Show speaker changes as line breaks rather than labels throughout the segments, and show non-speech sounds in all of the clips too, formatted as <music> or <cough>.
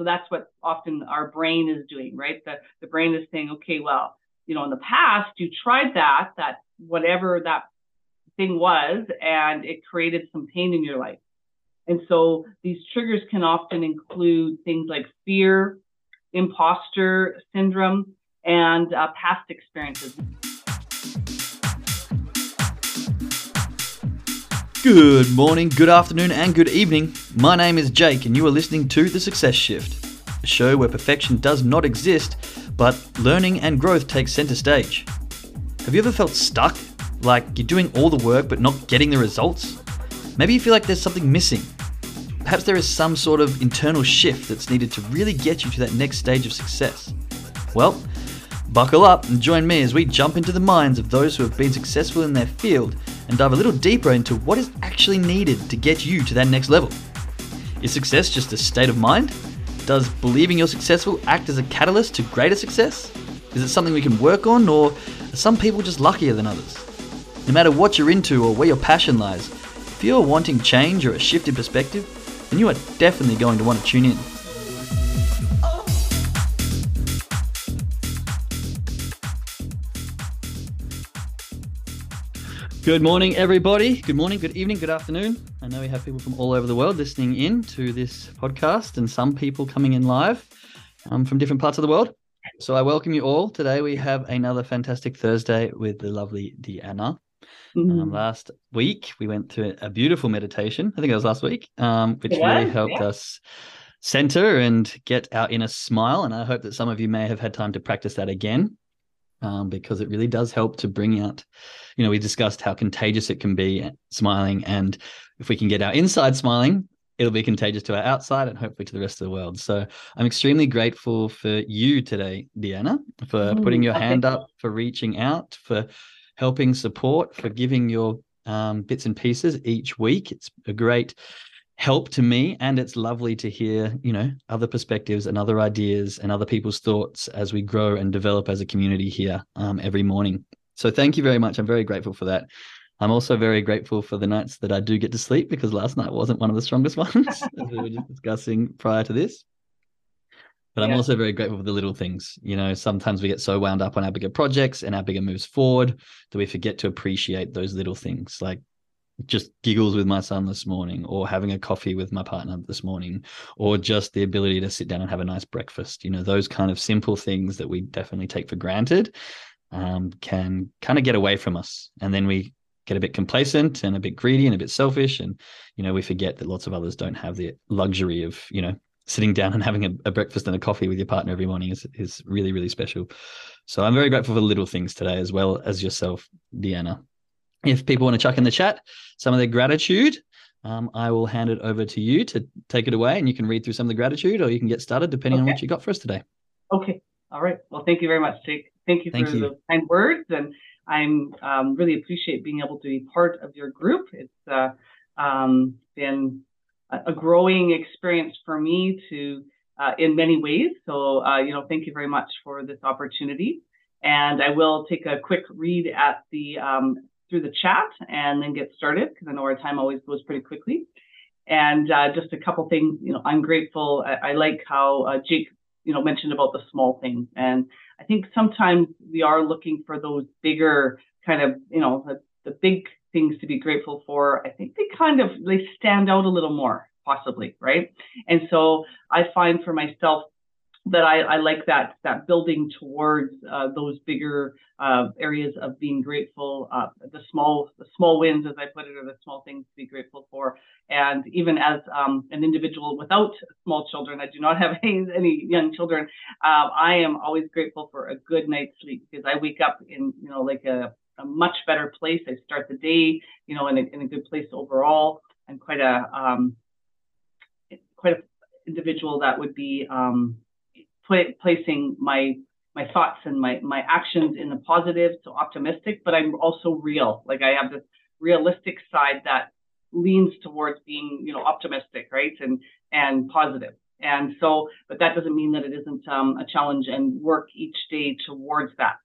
So that's what often our brain is doing, right? The, the brain is saying, okay, well, you know, in the past, you tried that, that whatever that thing was, and it created some pain in your life. And so these triggers can often include things like fear, imposter syndrome, and uh, past experiences.
Good morning, good afternoon, and good evening. My name is Jake, and you are listening to The Success Shift, a show where perfection does not exist, but learning and growth takes center stage. Have you ever felt stuck? Like you're doing all the work but not getting the results? Maybe you feel like there's something missing. Perhaps there is some sort of internal shift that's needed to really get you to that next stage of success. Well, buckle up and join me as we jump into the minds of those who have been successful in their field and dive a little deeper into what is actually needed to get you to that next level. Is success just a state of mind? Does believing you're successful act as a catalyst to greater success? Is it something we can work on, or are some people just luckier than others? No matter what you're into or where your passion lies, if you're wanting change or a shift in perspective, then you are definitely going to want to tune in. Good morning, everybody. Good morning, good evening, good afternoon. I know we have people from all over the world listening in to this podcast, and some people coming in live um, from different parts of the world. So I welcome you all. Today we have another fantastic Thursday with the lovely Deanna. Mm-hmm. Um, last week we went to a beautiful meditation. I think it was last week, um, which yeah, really helped yeah. us center and get our inner smile. And I hope that some of you may have had time to practice that again um, because it really does help to bring out, you know, we discussed how contagious it can be smiling. And if we can get our inside smiling, it'll be contagious to our outside and hopefully to the rest of the world. So I'm extremely grateful for you today, Deanna, for mm, putting your okay. hand up, for reaching out, for helping support, for giving your um, bits and pieces each week. It's a great help to me and it's lovely to hear you know other perspectives and other ideas and other people's thoughts as we grow and develop as a community here um, every morning. So thank you very much. I'm very grateful for that. I'm also very grateful for the nights that i do get to sleep because last night wasn't one of the strongest <laughs> ones as we were just discussing prior to this. But i'm also very grateful for the little things you know sometimes we get so wound up on our bigger projects and our bigger moves forward that we forget to appreciate those little things. Like just giggles with my son this morning or having a coffee with my partner this morning or just the ability to sit down and have a nice breakfast. You know those kind of simple things that we definitely take for granted um, can kind of get away from us. And then we get a bit complacent and a bit greedy and a bit selfish and you know we forget that lots of others don't have the luxury of you know sitting down and <laughs> having a, a breakfast and a coffee with your partner every morning is, is really really special. So i'm very grateful for little things today as well as yourself deanna if people want to chuck in the chat some of their gratitude, um, I will hand it over to you to take it away and you can read through some of the gratitude or you can get started depending okay. on what you got for us today.
Okay. All right. Well, thank you very much, Jake. Thank you thank for you. the kind words. And I'm um, really appreciate being able to be part of your group. It's uh, um, been a growing experience for me to uh, in many ways. So, uh, you know, thank you very much for this opportunity. And I will take a quick read at the um, through the chat and then get started because I know our time always goes pretty quickly. And uh, just a couple things, you know, I'm grateful. I, I like how uh, Jake, you know, mentioned about the small things, and I think sometimes we are looking for those bigger kind of, you know, the, the big things to be grateful for. I think they kind of they stand out a little more possibly, right? And so I find for myself that I, I, like that that building towards uh, those bigger uh, areas of being grateful, uh, the small the small wins, as I put it, or the small things to be grateful for. And even as um, an individual without small children, I do not have <laughs> any, any young children. Um, I am always grateful for a good night's sleep because I wake up in you know like a, a much better place. I start the day you know in a, in a good place overall. I'm quite a um, quite individual that would be um, placing my my thoughts and my my actions in the positive, so optimistic, but I'm also real. Like I have this realistic side that leans towards being, you know, optimistic, right, and and positive. And so, but that doesn't mean that it isn't um, a challenge and work each day towards that.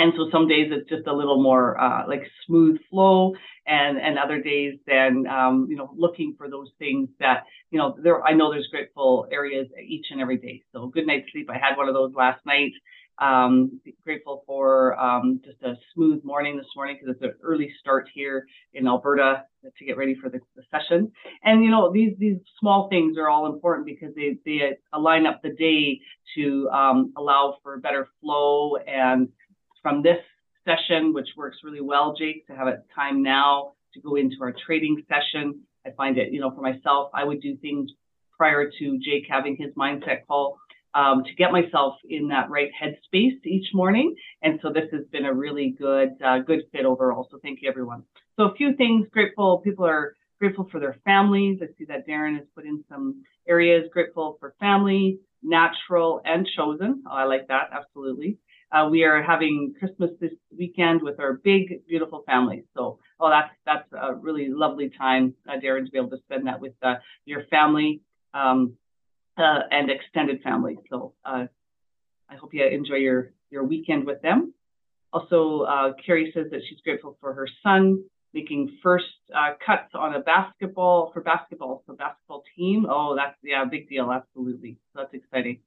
And so some days it's just a little more uh, like smooth flow and and other days then um, you know looking for those things that you know there i know there's grateful areas each and every day. So good night's sleep. I had one of those last night. Um, grateful for um, just a smooth morning this morning because it's an early start here in Alberta to get ready for the, the, session. And you know these these small things are all important because they they align up the day to um, allow for better flow and from this session, which works really well, Jake, to have it time now to go into our trading session. I find it, you know, for myself, I would do things prior to Jake having his mindset call um, to get myself in that right headspace each morning. And so this has been a really good, uh, good fit overall. So thank you, everyone. So a few things grateful. People are grateful for their families. I see that Darren has put in some areas grateful for family, natural, and chosen. Oh, I like that. Absolutely. Uh, we are having Christmas this weekend with our big, beautiful family. So, oh, that's that's a really lovely time, uh, Darren, to be able to spend that with uh, your family um, uh, and extended family. So, uh, I hope you enjoy your your weekend with them. Also, uh, Carrie says that she's grateful for her son making first cuts on a basketball for basketball, so basketball team. Oh, that's yeah, big deal, absolutely. So that's exciting.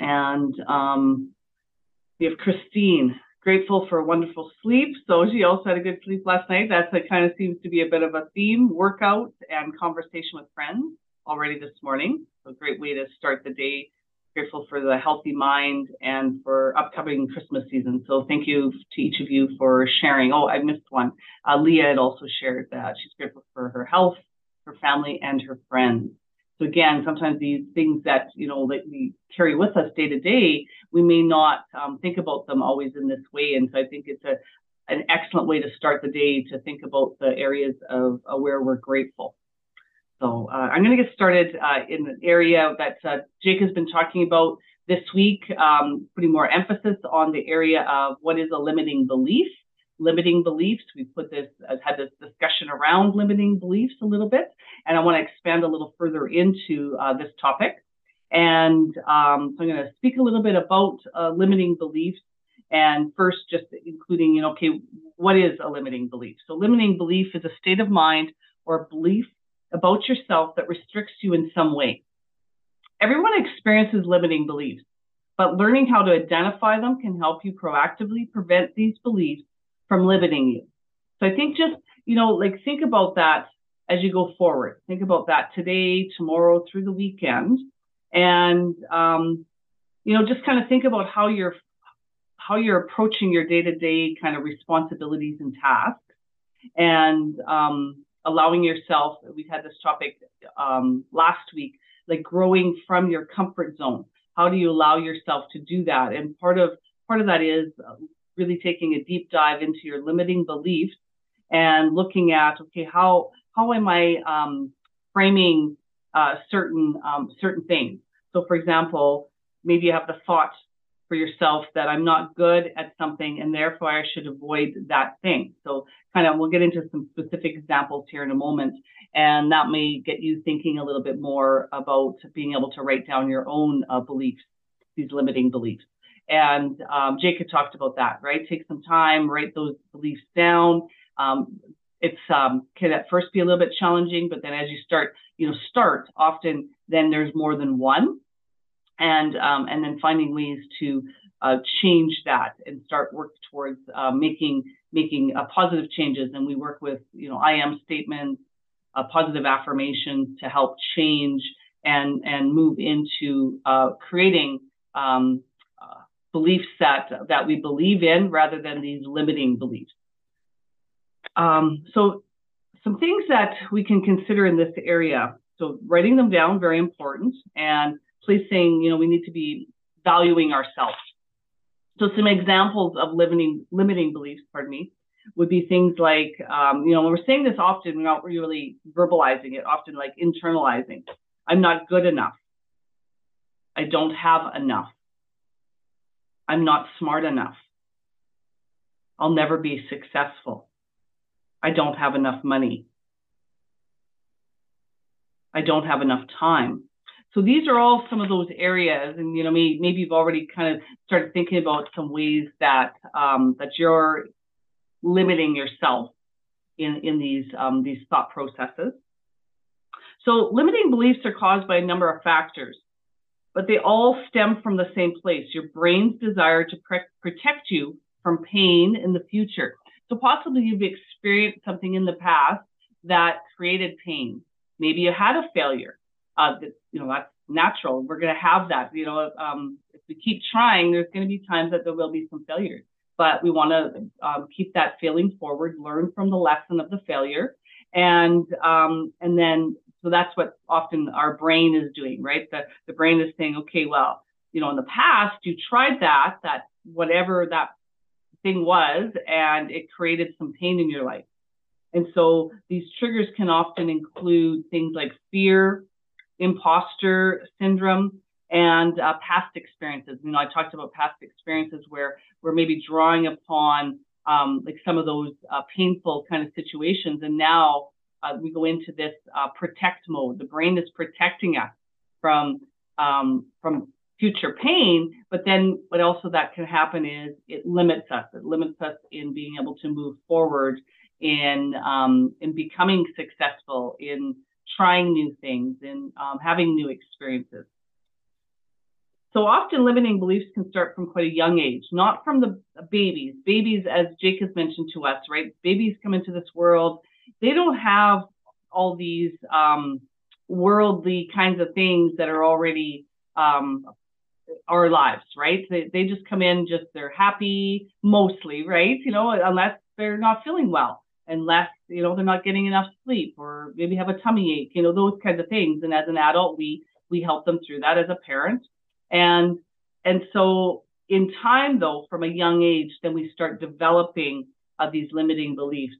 And um, we have Christine, grateful for a wonderful sleep. So she also had a good sleep last night. That's a kind of seems to be a bit of a theme workout and conversation with friends already this morning. So great way to start the day. Grateful for the healthy mind and for upcoming Christmas season. So thank you to each of you for sharing. Oh, I missed one. Uh, Leah had also shared that she's grateful for her health, her family, and her friends. So again, sometimes these things that you know that we carry with us day to day, we may not um, think about them always in this way. And so I think it's a an excellent way to start the day to think about the areas of uh, where we're grateful. So uh, I'm going to get started uh, in the area that uh, Jake has been talking about this week, um, putting more emphasis on the area of what is a limiting belief limiting beliefs. We put this, I've had this discussion around limiting beliefs a little bit, and I want to expand a little further into uh, this topic. And um, so I'm going to speak a little bit about uh, limiting beliefs. And first, just including, you know, okay, what is a limiting belief? So, limiting belief is a state of mind or belief about yourself that restricts you in some way. Everyone experiences limiting beliefs, but learning how to identify them can help you proactively prevent these beliefs from limiting you. So I think just, you know, like think about that as you go forward. Think about that today, tomorrow, through the weekend. And, um, you know, just kind of think about how you're how you're approaching your day-to-day kind of responsibilities and tasks and um, allowing yourself we've had this topic um, last week like growing from your comfort zone how do you allow yourself to do that and part of part of that is really taking a deep dive into your limiting beliefs and looking at okay how how am I um, framing uh, certain um, certain things. So, for example, maybe you have the thought for yourself that I'm not good at something and therefore I should avoid that thing. So, kind of, we'll get into some specific examples here in a moment, and that may get you thinking a little bit more about being able to write down your own uh, beliefs, these limiting beliefs. And um, Jacob talked about that, right? Take some time, write those beliefs down. Um, it's um, can at first be a little bit challenging, but then as you start, you know, start often, then there's more than one, and um, and then finding ways to uh, change that and start work towards uh, making making uh, positive changes. And we work with you know I am statements, uh, positive affirmations to help change and and move into uh, creating um, beliefs that that we believe in rather than these limiting beliefs. Um, so some things that we can consider in this area. So writing them down, very important, and placing, you know, we need to be valuing ourselves. So some examples of limiting limiting beliefs, pardon me, would be things like, um, you know, when we're saying this often, we're not really verbalizing it, often like internalizing. I'm not good enough. I don't have enough. I'm not smart enough. I'll never be successful. I don't have enough money. I don't have enough time. So these are all some of those areas, and you know, maybe, maybe you've already kind of started thinking about some ways that um, that you're limiting yourself in in these um, these thought processes. So limiting beliefs are caused by a number of factors, but they all stem from the same place: your brain's desire to pre- protect you from pain in the future. So possibly you've experienced something in the past that created pain. Maybe you had a failure. Uh, that, you know, that's natural. We're going to have that. You know, um, if we keep trying, there's going to be times that there will be some failures. But we want to um, keep that feeling forward, learn from the lesson of the failure, and um, and then so that's what often our brain is doing, right? The the brain is saying, okay, well, you know, in the past you tried that, that whatever that thing was, and it created some pain in your life. And so these triggers can often include things like fear, imposter syndrome, and uh, past experiences. You know, I talked about past experiences where we're maybe drawing upon um, like some of those uh, painful kind of situations, and now uh, we go into this uh, protect mode. The brain is protecting us from um, from future pain, but then what also that can happen is it limits us. It limits us in being able to move forward in um, in becoming successful, in trying new things, in um, having new experiences. So often limiting beliefs can start from quite a young age, not from the babies. Babies, as Jake has mentioned to us, right? Babies come into this world, they don't have all these um, worldly kinds of things that are already um, our lives, right? They, they just come in, just they're happy mostly, right? You know, unless they're not feeling well unless you know they're not getting enough sleep or maybe have a tummy ache you know those kinds of things and as an adult we we help them through that as a parent and and so in time though from a young age then we start developing uh, these limiting beliefs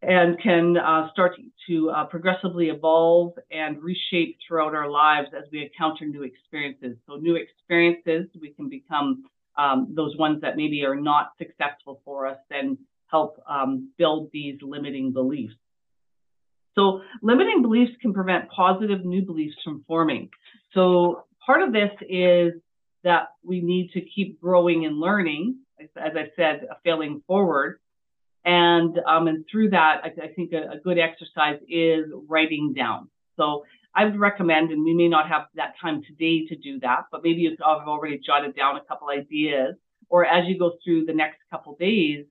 and can uh, start to uh, progressively evolve and reshape throughout our lives as we encounter new experiences so new experiences we can become um, those ones that maybe are not successful for us then help um, build these limiting beliefs. So limiting beliefs can prevent positive new beliefs from forming. So part of this is that we need to keep growing and learning, as I said, failing forward. And, um, and through that, I, I think a, a, good exercise is writing down. So I would recommend, and we may not have that time today to do that, but maybe you've already jotted down a couple ideas, or as you go through the next couple days,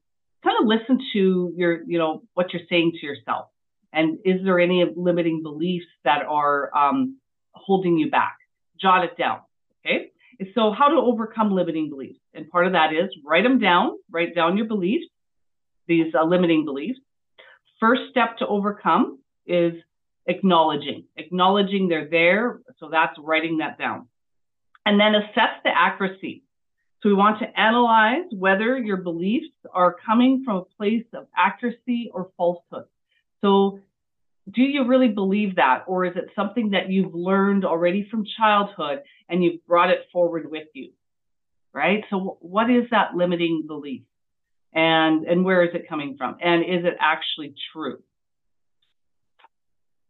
kind of listen to your, you know, what you're saying to yourself. And is there any limiting beliefs that are um, holding you back? Jot it down. Okay. So, how to overcome limiting beliefs? And part of that is write them down, write down your beliefs, these uh, limiting beliefs. First step to overcome is acknowledging, acknowledging they're there. So, that's writing that down. And then assess the accuracy. So we want to analyze whether your beliefs are coming from a place of accuracy or falsehood. So do you really believe that? Or is it something that you've learned already from childhood and you've brought it forward with you? Right? So what is that limiting belief? And, and where is it coming from? And is it actually true?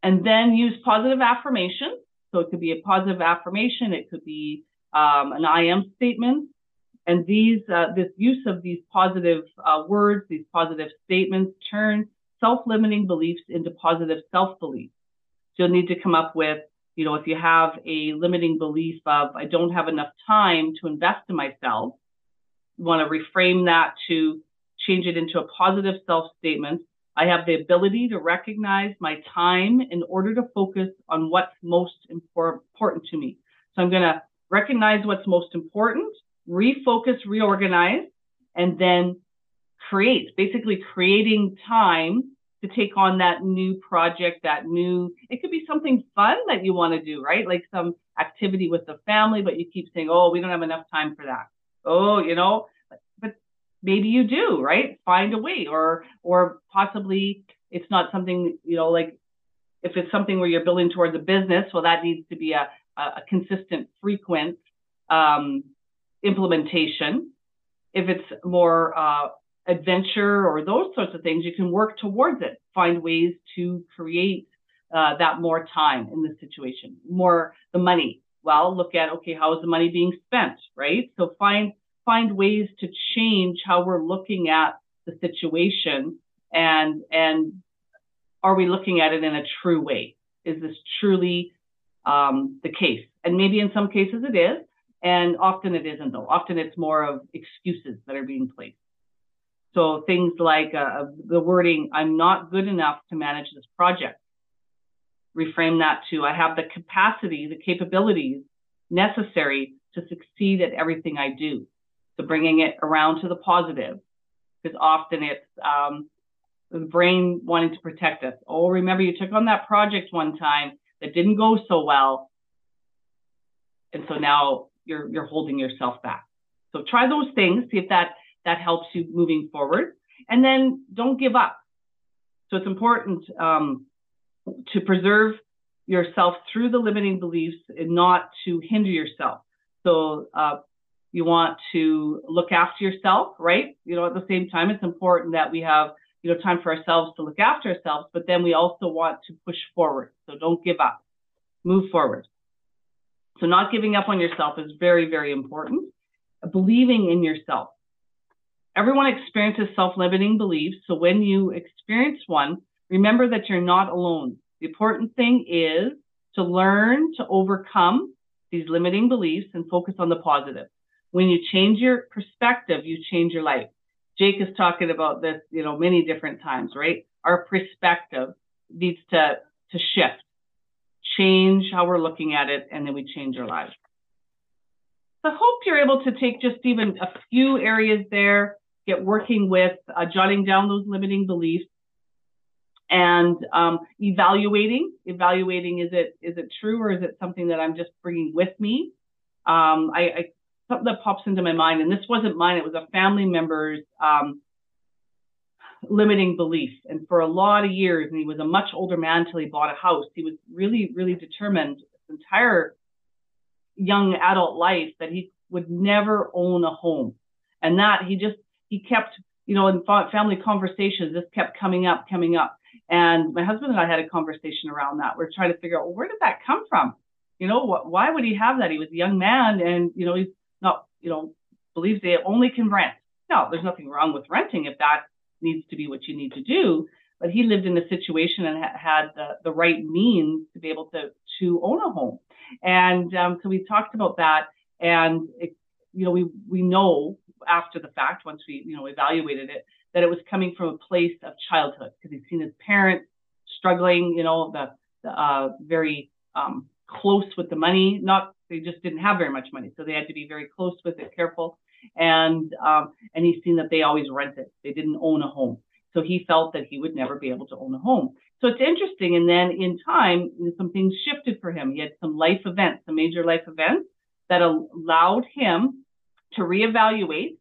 And then use positive affirmation. So it could be a positive affirmation. It could be um, an I am statement. And these, uh, this use of these positive uh, words, these positive statements, turn self-limiting beliefs into positive self-beliefs. So you'll need to come up with, you know, if you have a limiting belief of I don't have enough time to invest in myself, you want to reframe that to change it into a positive self-statement. I have the ability to recognize my time in order to focus on what's most important to me. So I'm going to recognize what's most important refocus, reorganize, and then create, basically creating time to take on that new project, that new, it could be something fun that you want to do, right? Like some activity with the family, but you keep saying, oh, we don't have enough time for that. Oh, you know, maybe you do, right? Find a way or, or possibly it's not something, you know, like if it's something where you're building towards a business, well, that needs to be a, a consistent, frequent um, implementation. If it's more uh, adventure or those sorts of things, you can work towards it. Find ways to create uh, that more time in this situation, more the money. Well, look at okay, how is the money being spent, right? So find find ways to change how we're looking at the situation and and are we looking at it in a true way? Is this truly um, the case? And maybe in some cases it is, and often it isn't though. Often it's more of excuses that are being placed. So things like uh, the wording, I'm not good enough to manage this project reframe that to I have the capacity, the capabilities necessary to succeed at everything I do. So bringing it around to the positive, because often it's um, the brain wanting to protect us. Oh, remember you took on that project one time that didn't go so well, and so now you're you're holding yourself back. So try those things, see if that that helps you moving forward, and then don't give up. So it's important um, to preserve yourself through the limiting beliefs and not to hinder yourself. So uh, you want to look after yourself, right? You know, at the same time, it's important that we have you know time for ourselves to look after ourselves, but then we also want to push forward. So don't give up, move forward. So not giving up on yourself is very, very important. Believing in yourself. Everyone experiences self-limiting beliefs. So when you experience one, remember that you're not alone. The important thing is to learn to overcome these limiting beliefs and focus on the positive. When you change your perspective, you change your life. Jake is talking about this, you know, many different times, right? Our perspective needs to, to shift, change how we're looking at it, and then we change our lives. So I hope you're able to take just even a few areas there, get working with uh, jotting down those limiting beliefs, and um, evaluating evaluating is it is it true or is it something that i'm just bringing with me um, I, I, that pops into my mind and this wasn't mine it was a family member's um, limiting belief and for a lot of years and he was a much older man until he bought a house he was really really determined his entire young adult life that he would never own a home and that he just he kept you know in family conversations this kept coming up coming up and my husband and I had a conversation around that. We're trying to figure out, well, where did that come from? You know, what, why would he have that? He was a young man and, you know, he's not, you know, believes they only can rent. No, there's nothing wrong with renting if that needs to be what you need to do. But he lived in a situation and ha- had the, the right means to be able to, to own a home. And um, so we talked about that. And, it, you know, we, we know after the fact, once we, you know, evaluated it, that it was coming from a place of childhood because he'd seen his parents struggling, you know, the, the uh, very um, close with the money. Not they just didn't have very much money, so they had to be very close with it, careful. And um, and he's seen that they always rented; they didn't own a home. So he felt that he would never be able to own a home. So it's interesting. And then in time, some things shifted for him. He had some life events, some major life events that allowed him to reevaluate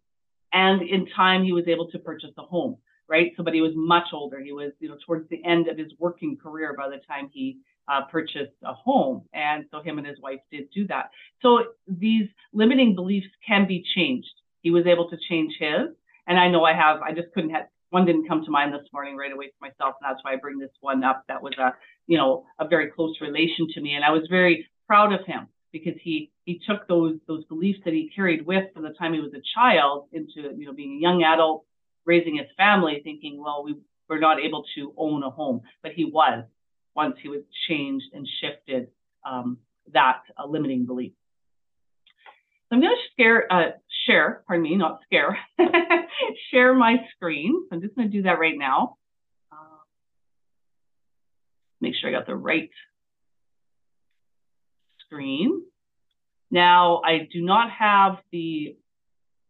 and in time, he was able to purchase a home, right? So, but he was much older. He was, you know, towards the end of his working career by the time he uh, purchased a home. And so him and his wife did do that. So these limiting beliefs can be changed. He was able to change his. And I know I have, I just couldn't have, one didn't come to mind this morning right away for myself. And that's why I bring this one up. That was a, you know, a very close relation to me. And I was very proud of him because he he took those those beliefs that he carried with from the time he was a child into you know being a young adult, raising his family, thinking, well, we were not able to own a home, but he was once he was changed and shifted um, that uh, limiting belief. So I'm going to scare, uh, share, pardon me, not scare, <laughs> share my screen. So I'm just going to do that right now. Uh, make sure I got the right screen. Now, I do not have the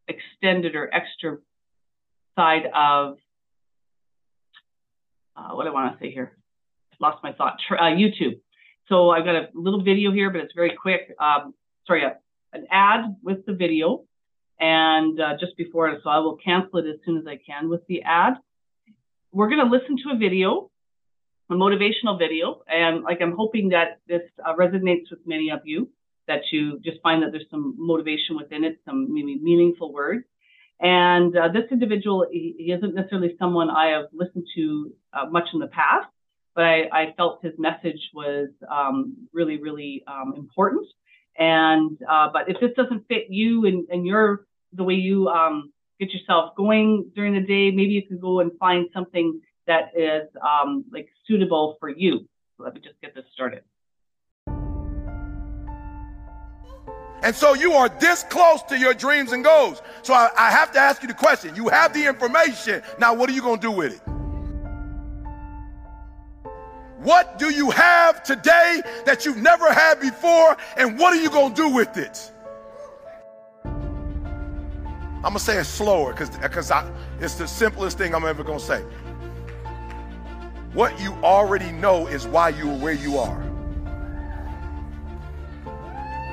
extended or extra side of, uh, what I want to say here? Lost my thought, uh, YouTube. So I've got a little video here, but it's very quick. Um, sorry, a, an ad with the video and uh, just before it, so I will cancel it as soon as I can with the ad. We're going to listen to a video a motivational video. And like I'm hoping that this uh, resonates with many of you, that you just find that there's some motivation within it, some maybe meaningful words. And uh, this individual, he, he, isn't necessarily someone I have listened to uh, much in the past, but I, I felt his message was um, really, really um, important. And uh, but if this doesn't fit you and, and your the way you um, get yourself going during the day, maybe you can go and find something that is um, like suitable for you. So let me just get this started.
And so you are this close to your dreams and goals. So I, I have to ask you the question. You have the information. Now, what are you going to do with it? What do you have today that you've never had before? And what are you going to do with it? I'm going to say it slower because it's the simplest thing I'm ever going to say. What you already know is why you are where you are.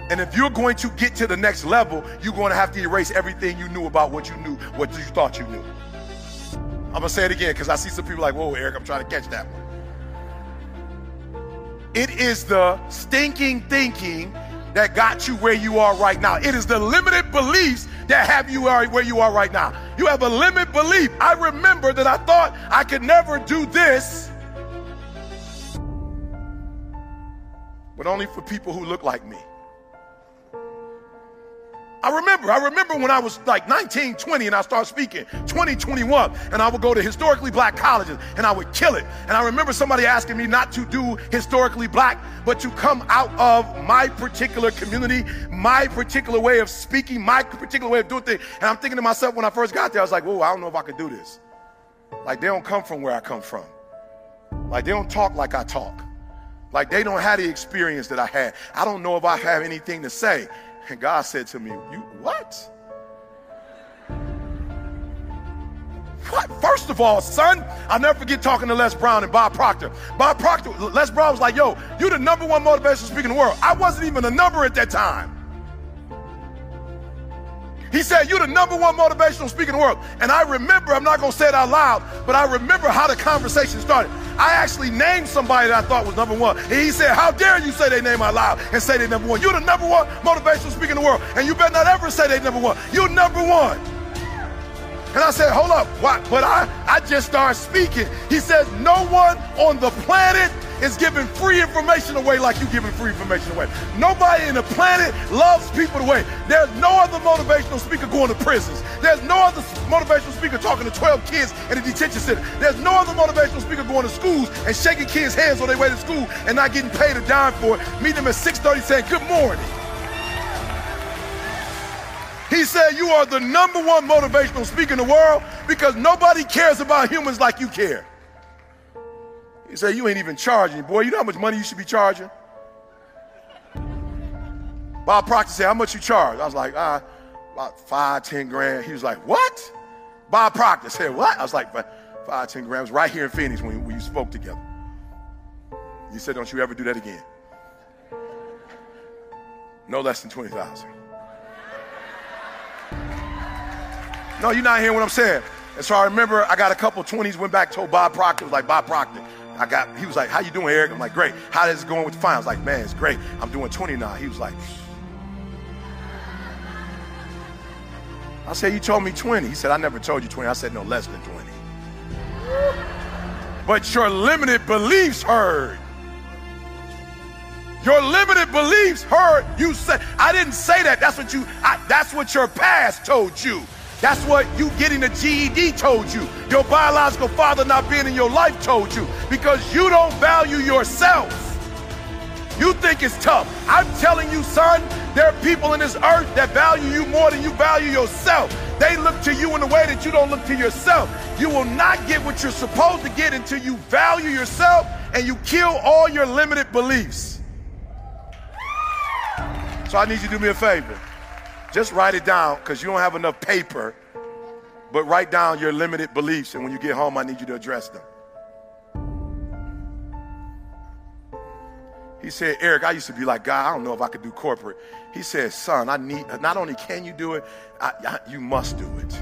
And if you're going to get to the next level, you're going to have to erase everything you knew about what you knew, what you thought you knew. I'm going to say it again because I see some people like, whoa, Eric, I'm trying to catch that one. It is the stinking thinking that got you where you are right now. It is the limited beliefs that have you where you are right now. You have a limited belief. I remember that I thought I could never do this, but only for people who look like me. I remember, I remember when I was like 19, 20 and I started speaking, 20, 21, and I would go to historically black colleges and I would kill it. And I remember somebody asking me not to do historically black, but to come out of my particular community, my particular way of speaking, my particular way of doing things. And I'm thinking to myself when I first got there, I was like, whoa, I don't know if I could do this. Like they don't come from where I come from. Like they don't talk like I talk. Like they don't have the experience that I had. I don't know if I have anything to say. And God said to me, You what? What? First of all, son, I'll never forget talking to Les Brown and Bob Proctor. Bob Proctor, Les Brown was like, Yo, you're the number one motivational speaker in the world. I wasn't even a number at that time. He said, You're the number one motivational speaker in the world. And I remember, I'm not going to say it out loud, but I remember how the conversation started. I actually named somebody that I thought was number one. And he said, How dare you say their name out loud and say they're number one? You're the number one motivational speaker in the world. And you better not ever say they're number one. You're number one. And I said, Hold up. What? But I, I just started speaking. He says, No one on the planet is giving free information away like you giving free information away. Nobody in the planet loves people the way. There's no other motivational speaker going to prisons. There's no other motivational speaker talking to 12 kids in a detention center. There's no other motivational speaker going to schools and shaking kids' hands on their way to school and not getting paid a dime for it. Meet them at 6:30 saying, good morning. He said, You are the number one motivational speaker in the world because nobody cares about humans like you care. He said, You ain't even charging. Boy, you know how much money you should be charging? Bob Proctor said, How much you charge? I was like, ah, about five, ten grand. He was like, What? Bob Proctor said, What? I was like, five, ten grand. right here in Phoenix when, you spoke together. He said, Don't you ever do that again. No less than 20,000. No, you're not hearing what I'm saying. And so I remember I got a couple 20s, went back, told Bob Proctor, was like, Bob Proctor, I got, he was like, how you doing, Eric? I'm like, great. How is it going with the was like, man, it's great. I'm doing 20 now. He was like, I said, you told me 20. He said, I never told you 20. I said, no, less than 20. But your limited beliefs heard. Your limited beliefs heard you say. I didn't say that. That's what you. I, that's what your past told you. That's what you getting a GED told you. Your biological father not being in your life told you because you don't value yourself. You think it's tough. I'm telling you, son, there are people in this earth that value you more than you value yourself. They look to you in a way that you don't look to yourself. You will not get what you're supposed to get until you value yourself and you kill all your limited beliefs. So I need you to do me a favor. Just write it down because you don't have enough paper. But write down your limited beliefs, and when you get home, I need you to address them. He said, Eric, I used to be like, God, I don't know if I could do corporate. He said, son, I need, not only can you do it, I, I, you must do it.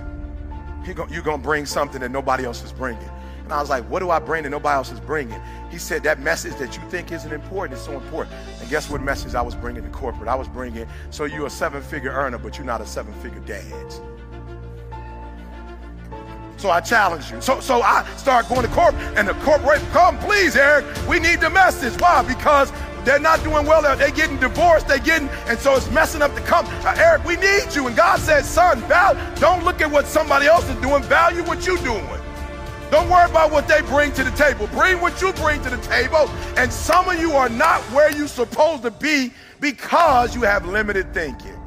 you're going to bring something that nobody else is bringing. And I was like, what do I bring that nobody else is bringing? He said, that message that you think isn't important is so important. Guess what message I was bringing to corporate? I was bringing, so you're a seven figure earner, but you're not a seven figure dad. So I challenge you. So so I start going to court, and the corporate come, please, Eric. We need the message. Why? Because they're not doing well. They're getting divorced. They're getting, and so it's messing up the company. Uh, Eric, we need you. And God says, son, val- don't look at what somebody else is doing. Value what you're doing. Don't worry about what they bring to the table. Bring what you bring to the table. And some of you are not where you're supposed to be because you have limited thinking.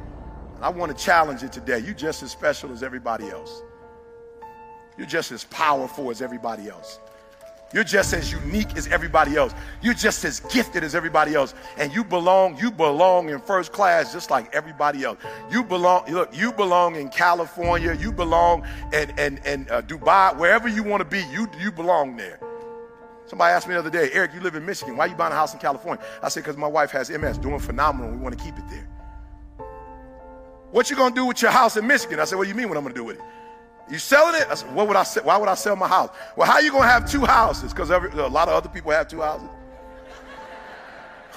And I want to challenge you today. You're just as special as everybody else. You're just as powerful as everybody else. You're just as unique as everybody else. You're just as gifted as everybody else. And you belong, you belong in first class just like everybody else. You belong, look, you belong in California. You belong in, in, in uh, Dubai, wherever you want to be, you, you belong there. Somebody asked me the other day, Eric, you live in Michigan. Why are you buying a house in California? I said, because my wife has MS, doing phenomenal. We want to keep it there. What you gonna do with your house in Michigan? I said, what do you mean what I'm gonna do with it? You selling it? I said, what would I say? Why would I sell my house? Well, how you gonna have two houses? Because a lot of other people have two houses.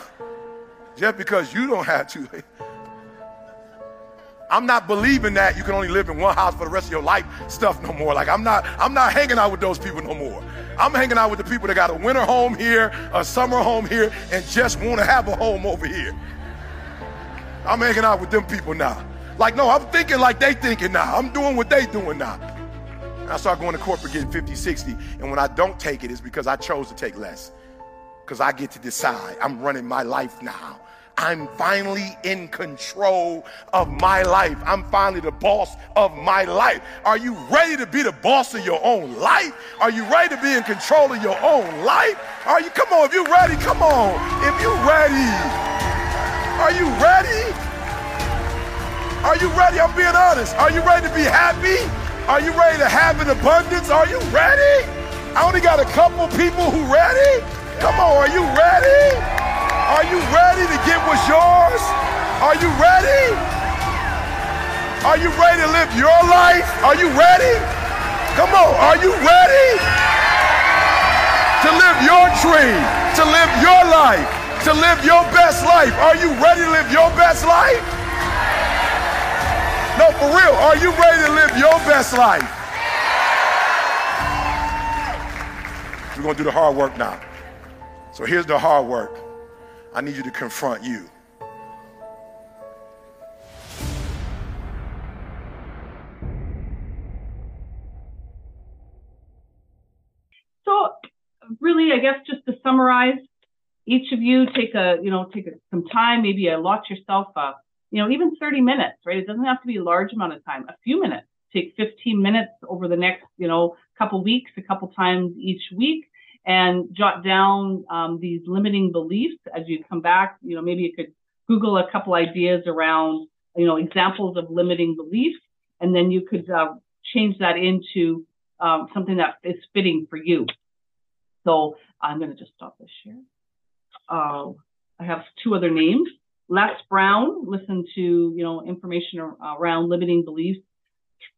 <laughs> Just because you don't have two. <laughs> I'm not believing that you can only live in one house for the rest of your life stuff no more. Like I'm not I'm not hanging out with those people no more. I'm hanging out with the people that got a winter home here, a summer home here, and just want to have a home over here. I'm hanging out with them people now. Like, no, I'm thinking like they thinking now. I'm doing what they doing now. And I start going to corporate getting 50, 60. And when I don't take it, it's because I chose to take less. Because I get to decide. I'm running my life now. I'm finally in control of my life. I'm finally the boss of my life. Are you ready to be the boss of your own life? Are you ready to be in control of your own life? Are you, come on, if you're ready, come on. If you're ready, are you ready? Are you ready? I'm being honest. Are you ready to be happy? Are you ready to have an abundance? Are you ready? I only got a couple people who ready. Come on, are you ready? Are you ready to get what's yours? Are you ready? Are you ready to live your life? Are you ready? Come on, are you ready to live your dream, to live your life, to live your best life? Are you ready to live your best life? No, for real. Are you ready to live your best life? We're going to do the hard work now. So here's the hard work. I need you to confront you.
So really, I guess just to summarize, each of you take a, you know, take a, some time, maybe allot yourself a you know, even 30 minutes, right? It doesn't have to be a large amount of time, a few minutes. Take 15 minutes over the next, you know, couple weeks, a couple times each week, and jot down um, these limiting beliefs as you come back. You know, maybe you could Google a couple ideas around, you know, examples of limiting beliefs, and then you could uh, change that into um, something that is fitting for you. So I'm going to just stop this share. Uh, I have two other names. Les Brown, listen to you know information around limiting beliefs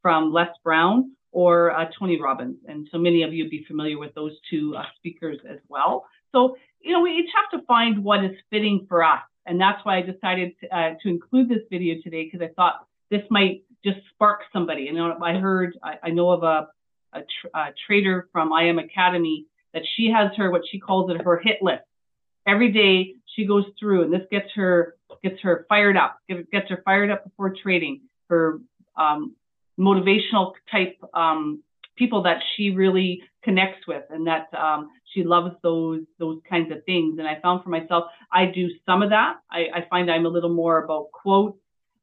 from Les Brown or uh, Tony Robbins, and so many of you would be familiar with those two uh, speakers as well. So you know we each have to find what is fitting for us, and that's why I decided to, uh, to include this video today because I thought this might just spark somebody. Know, I heard I, I know of a, a, tr a trader from IM Academy that she has her what she calls it her hit list. Every day she goes through, and this gets her gets her fired up, gets her fired up before trading. Her um, motivational type um, people that she really connects with, and that um, she loves those those kinds of things. And I found for myself, I do some of that. I, I find I'm a little more about quotes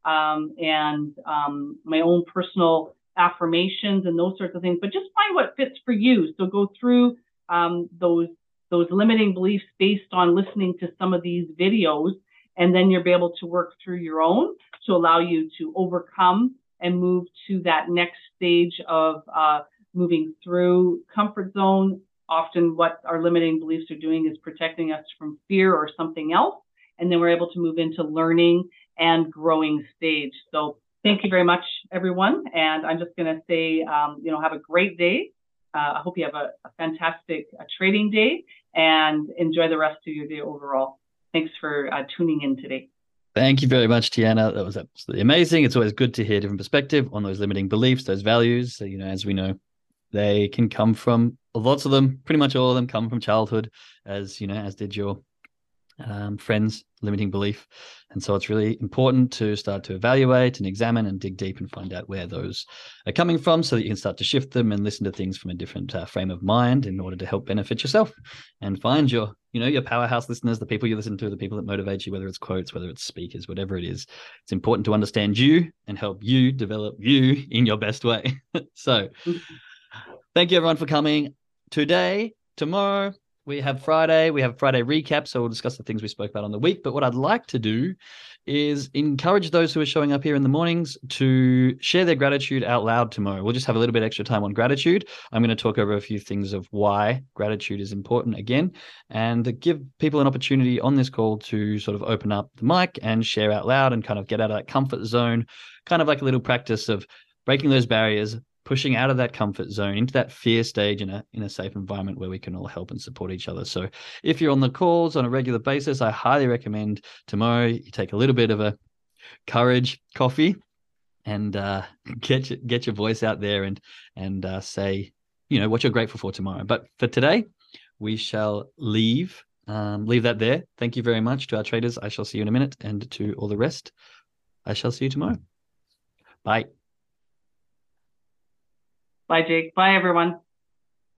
um, and um, my own personal affirmations and those sorts of things. But just find what fits for you. So go through um, those those limiting beliefs based on listening to some of these videos and then you'll be able to work through your own to allow you to overcome and move to that next stage of uh, moving through comfort zone. Often, what our limiting beliefs are doing is protecting us from fear or something else. And then we're able to move into learning and growing stage. So, thank you very much, everyone. And I'm just going to say, um, you know, have a great day. Uh, I hope you have a, a fantastic uh, trading day and enjoy the rest of your day overall. Thanks for uh, tuning in today.
Thank you very much, Deanna. That was absolutely amazing. It's always good to hear different perspective on those limiting beliefs, those values. So, you know, as we know, They can come from lots of them, pretty much all of them come from childhood, as you know, as did your um, friends limiting belief. And so it's really important to start to evaluate and examine and dig deep and find out where those are coming from so that you can start to shift them and listen to things from a different uh, frame of mind in order to help benefit yourself and find your, you know, your powerhouse listeners, the people you listen to, the people that motivate you, whether it's quotes, whether it's speakers, whatever it is. It's important to understand you and help you develop you in your best way. <laughs> so mm-hmm. thank you everyone for coming today, tomorrow, we have Friday, we have Friday recap. So we'll discuss the things we spoke about on the week. But what I'd like to do is encourage those who are showing up here in the mornings to share their gratitude out loud tomorrow. We'll just have a little bit extra time on gratitude. I'm going to talk over a few things of why gratitude is important again and give people an opportunity on this call to sort of open up the mic and share out loud and kind of get out of that comfort zone, kind of like a little practice of breaking those barriers, pushing out of that comfort zone into that fear stage in a in a safe environment where we can all help and support each other. So if you're on the calls on a regular basis, I highly recommend tomorrow you take a little bit of a courage coffee and uh, <laughs> get your, get your voice out there and and uh, say you know what you're grateful for tomorrow. But for today, we shall leave um, leave that there. Thank you very much to our traders. I shall see you in a minute, and to all the rest, I shall see you tomorrow. Bye.
Bye, Jake. Bye, everyone.